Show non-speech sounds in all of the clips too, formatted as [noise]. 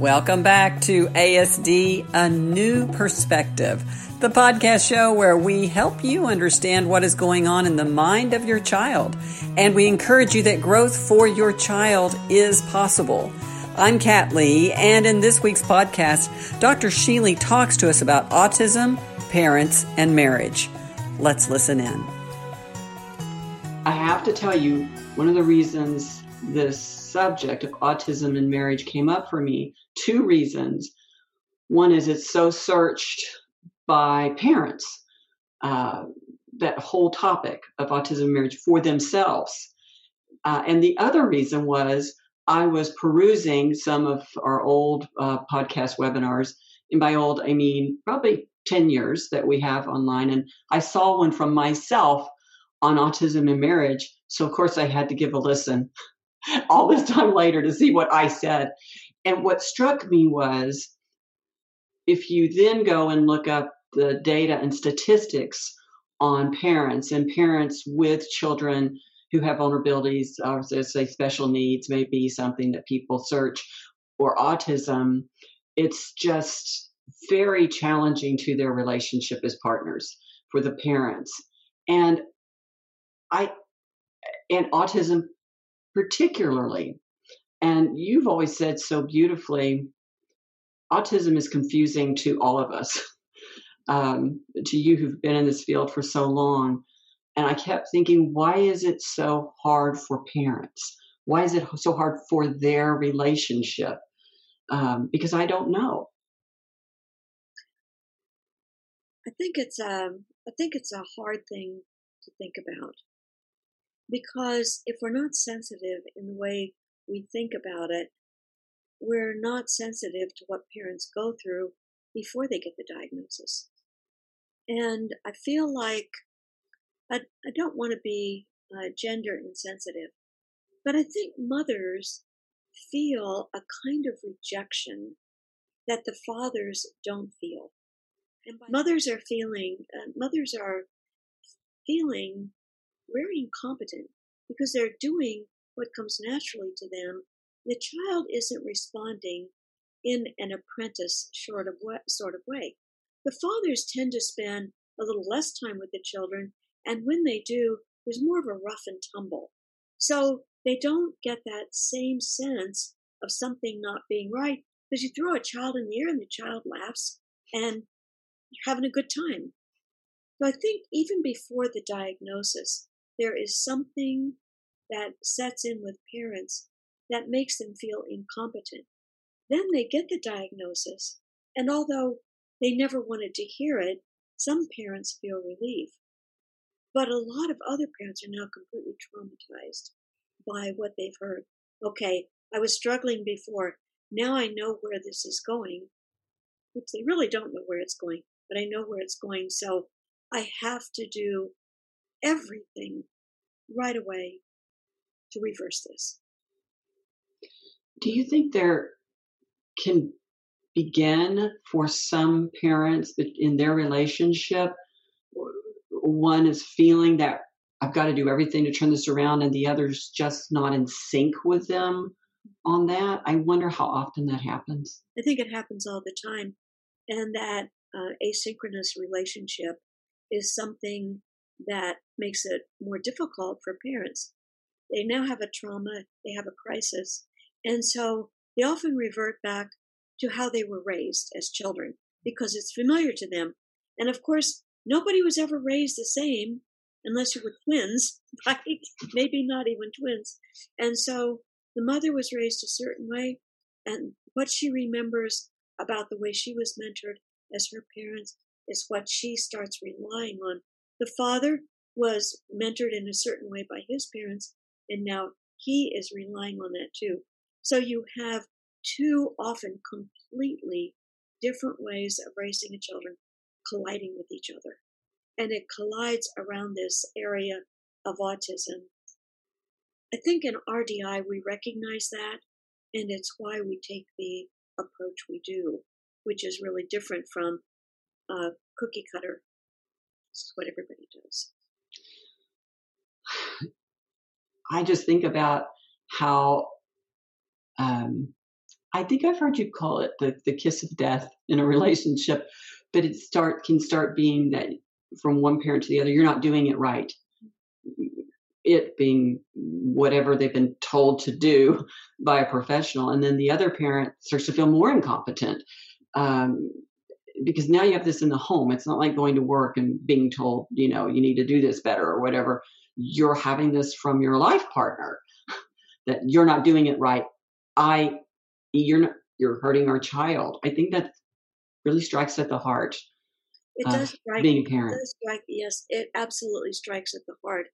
Welcome back to ASD A New Perspective, the podcast show where we help you understand what is going on in the mind of your child. And we encourage you that growth for your child is possible. I'm Kat Lee, and in this week's podcast, Dr. Sheely talks to us about autism, parents, and marriage. Let's listen in. I have to tell you, one of the reasons this subject of autism and marriage came up for me two reasons. One is it's so searched by parents, uh, that whole topic of autism and marriage for themselves. Uh, and the other reason was I was perusing some of our old uh, podcast webinars. And by old, I mean probably 10 years that we have online. And I saw one from myself on autism and marriage. So, of course, I had to give a listen [laughs] all this time later to see what I said. And what struck me was if you then go and look up the data and statistics on parents and parents with children who have vulnerabilities uh, or say special needs may be something that people search or autism it's just very challenging to their relationship as partners for the parents. And i and autism particularly and you've always said so beautifully autism is confusing to all of us, [laughs] um, to you who've been in this field for so long. And I kept thinking, why is it so hard for parents? Why is it so hard for their relationship? Um, because I don't know. I think it's a, um, think it's a hard thing to think about because if we're not sensitive in the way we think about it, we're not sensitive to what parents go through before they get the diagnosis. And I feel like I, I don't want to be uh, gender insensitive, but I think mothers feel a kind of rejection that the fathers don't feel. And mothers are feeling, uh, mothers are feeling very incompetent because they're doing what comes naturally to them, the child isn't responding in an apprentice sort of way. The fathers tend to spend a little less time with the children, and when they do, there's more of a rough and tumble. So they don't get that same sense of something not being right because you throw a child in the air and the child laughs and you're having a good time. So I think even before the diagnosis, there is something that sets in with parents that makes them feel incompetent. Then they get the diagnosis, and although they never wanted to hear it, some parents feel relief. But a lot of other parents are now completely traumatized by what they've heard. Okay, I was struggling before. Now I know where this is going, which they really don't know where it's going, but I know where it's going. So I have to do everything right away to reverse this. Do you think there can begin for some parents that in their relationship, one is feeling that I've got to do everything to turn this around, and the other's just not in sync with them on that? I wonder how often that happens. I think it happens all the time, and that uh, asynchronous relationship is something that makes it more difficult for parents they now have a trauma, they have a crisis. And so they often revert back to how they were raised as children because it's familiar to them. And of course, nobody was ever raised the same unless you were twins, [laughs] right? Maybe not even twins. And so the mother was raised a certain way, and what she remembers about the way she was mentored as her parents is what she starts relying on. The father was mentored in a certain way by his parents, and now he is relying on that too. So you have two often completely different ways of raising a children colliding with each other. And it collides around this area of autism. I think in RDI we recognize that, and it's why we take the approach we do, which is really different from a cookie cutter. Is what everybody does. I just think about how um, I think I've heard you call it the, the kiss of death in a relationship, but it start can start being that from one parent to the other, you're not doing it right. It being whatever they've been told to do by a professional, and then the other parent starts to feel more incompetent. Um, because now you have this in the home. It's not like going to work and being told, you know, you need to do this better or whatever. You're having this from your life partner that you're not doing it right. I, you're not, you're hurting our child. I think that really strikes at the heart. It does strike. Being a parent. strike, yes, it absolutely strikes at the heart.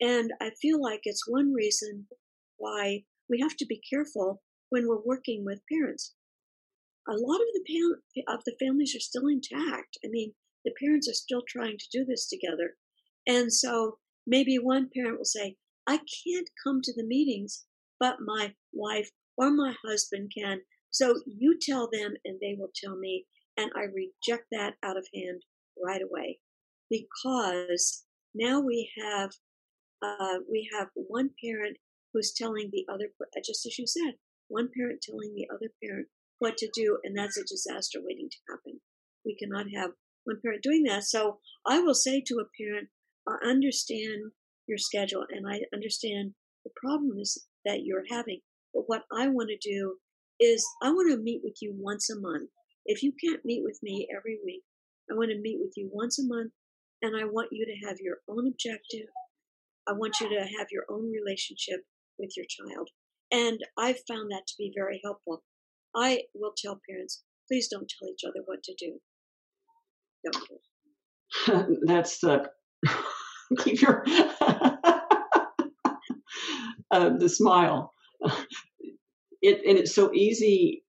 And I feel like it's one reason why we have to be careful when we're working with parents a lot of the of the families are still intact. I mean, the parents are still trying to do this together, and so maybe one parent will say, "I can't come to the meetings, but my wife or my husband can." So you tell them, and they will tell me, and I reject that out of hand right away, because now we have uh, we have one parent who's telling the other, just as you said, one parent telling the other parent what to do, and that's a disaster waiting to happen. We cannot have one parent doing that. So I will say to a parent, I understand your schedule and I understand the problems that you're having. But what I want to do is I want to meet with you once a month. If you can't meet with me every week, I want to meet with you once a month and I want you to have your own objective. I want you to have your own relationship with your child. And I've found that to be very helpful. I will tell parents, please don't tell each other what to do. Don't do [laughs] That's the [laughs] keep your [laughs] uh, the smile. It and it's so easy.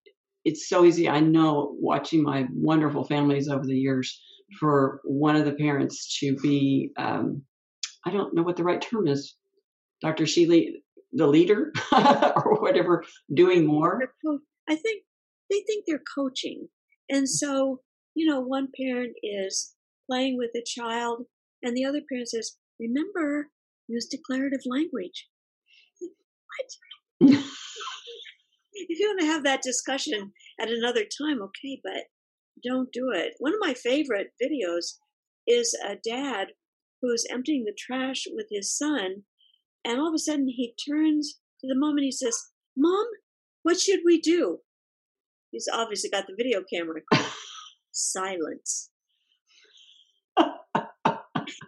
It's so easy. I know watching my wonderful families over the years for one of the parents to be um, I don't know what the right term is, Dr. Sheely, the leader [laughs] or whatever, doing more. I think they think they're coaching. And so, you know, one parent is playing with a child and the other parent says, remember, use declarative language. What? if you want to have that discussion at another time, okay, but don't do it. One of my favorite videos is a dad who's emptying the trash with his son, and all of a sudden he turns to the mom and he says, Mom, what should we do? He's obviously got the video camera. [laughs] Silence.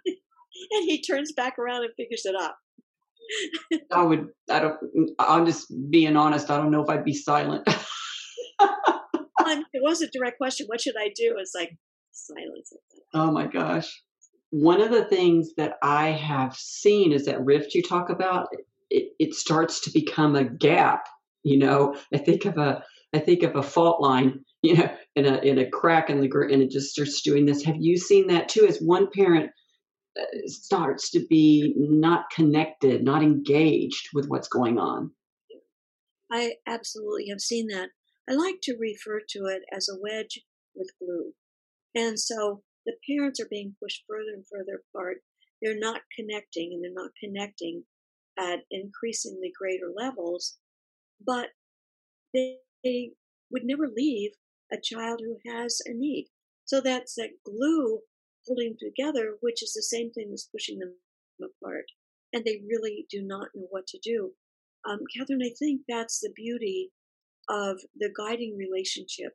And he turns back around and figures it out. [laughs] I would, I don't, I'm just being honest. I don't know if I'd be silent. [laughs] it was a direct question. What should I do? It's like silence. Oh my gosh. One of the things that I have seen is that rift you talk about, it, it starts to become a gap you know, I think of a I think of a fault line, you know, in a in a crack in the and it just starts doing this. Have you seen that too? As one parent starts to be not connected, not engaged with what's going on. I absolutely have seen that. I like to refer to it as a wedge with glue. And so the parents are being pushed further and further apart. They're not connecting and they're not connecting at increasingly greater levels but they, they would never leave a child who has a need. So that's that glue holding together, which is the same thing as pushing them apart. And they really do not know what to do. Um, Catherine, I think that's the beauty of the guiding relationship.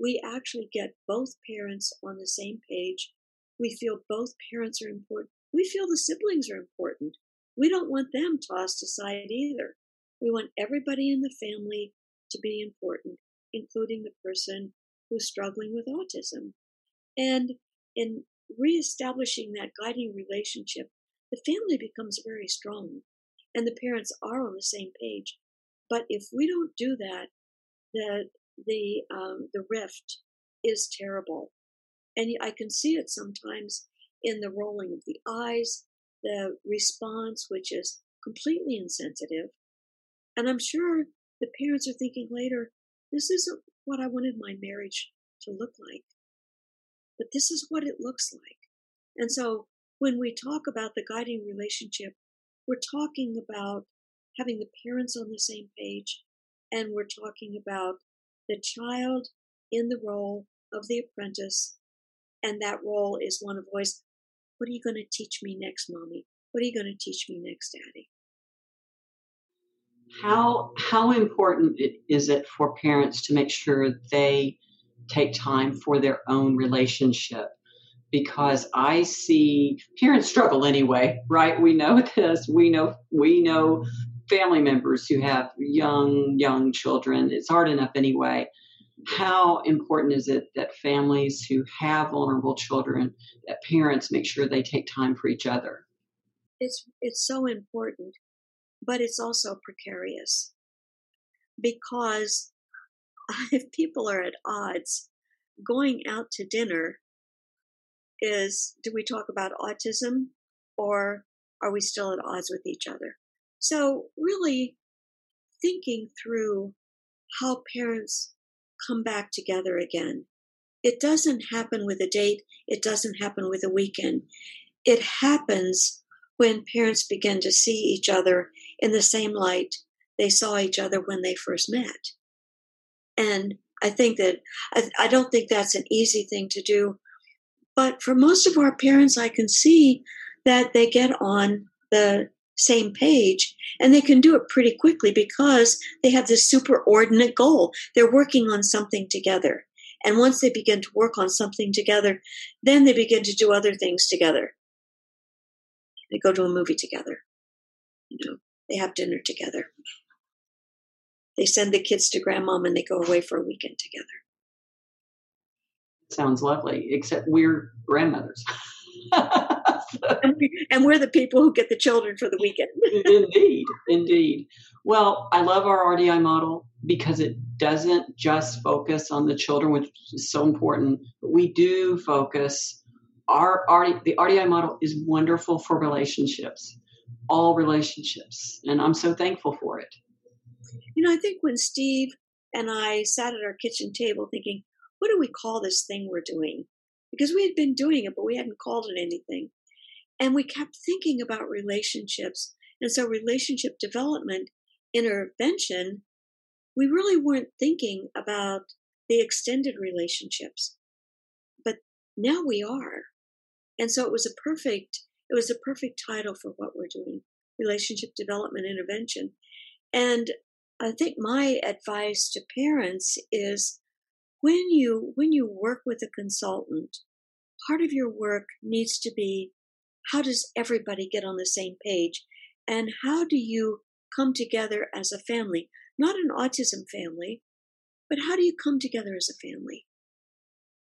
We actually get both parents on the same page. We feel both parents are important. We feel the siblings are important. We don't want them tossed aside either. We want everybody in the family to be important, including the person who's struggling with autism. And in reestablishing that guiding relationship, the family becomes very strong and the parents are on the same page. But if we don't do that, the the um, the rift is terrible, and I can see it sometimes in the rolling of the eyes, the response, which is completely insensitive, and I'm sure the parents are thinking later, this isn't what I wanted my marriage to look like. But this is what it looks like. And so when we talk about the guiding relationship, we're talking about having the parents on the same page and we're talking about the child in the role of the apprentice, and that role is one of voice. What are you going to teach me next, mommy? What are you going to teach me next, daddy? How how important is it for parents to make sure they take time for their own relationship? Because I see parents struggle anyway, right? We know [laughs] this. We know we know family members who have young young children. It's hard enough anyway. How important is it that families who have vulnerable children, that parents make sure they take time for each other? It's it's so important but it's also precarious because [laughs] if people are at odds, going out to dinner is do we talk about autism or are we still at odds with each other? So, really thinking through how parents come back together again. It doesn't happen with a date, it doesn't happen with a weekend. It happens when parents begin to see each other in the same light they saw each other when they first met. And I think that, I, I, don't think that's an easy thing to do. But for most of our parents, I can see that they get on the same page and they can do it pretty quickly because they have this superordinate goal. They're working on something together. And once they begin to work on something together, then they begin to do other things together. They go to a movie together. You know, they have dinner together. They send the kids to grandmom and they go away for a weekend together. Sounds lovely, except we're grandmothers. and, we, and we're the people who get the children for the weekend. [laughs] indeed, indeed. Well, I love our RDI model because it doesn't just focus on the children, which is so important, but we do focus our RD, the RDI model is wonderful for relationships, all relationships, and I'm so thankful for it. You know, I think when Steve and I sat at our kitchen table thinking, what do we call this thing we're doing? Because we had been doing it, but we hadn't called it anything. And we kept thinking about relationships. And so, relationship development intervention, we really weren't thinking about the extended relationships. But now we are. And so it was a perfect, it was a perfect title for what we're doing, relationship development intervention. And I think my advice to parents is when you when you work with a consultant, part of your work needs to be how does everybody get on the same page and how do you come together as a family, not an autism family, but how do you come together as a family?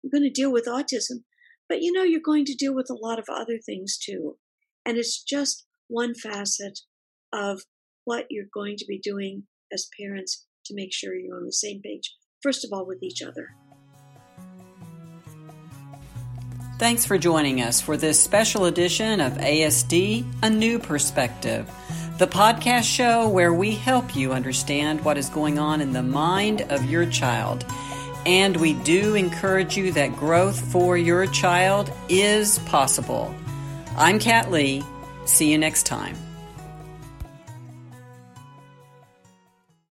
You're going to deal with autism, but you know, you're going to deal with a lot of other things too. And it's just one facet of what you're going to be doing as parents to make sure you're on the same page, first of all, with each other. Thanks for joining us for this special edition of ASD A New Perspective, the podcast show where we help you understand what is going on in the mind of your child and we do encourage you that growth for your child is possible. I'm Kat Lee. See you next time.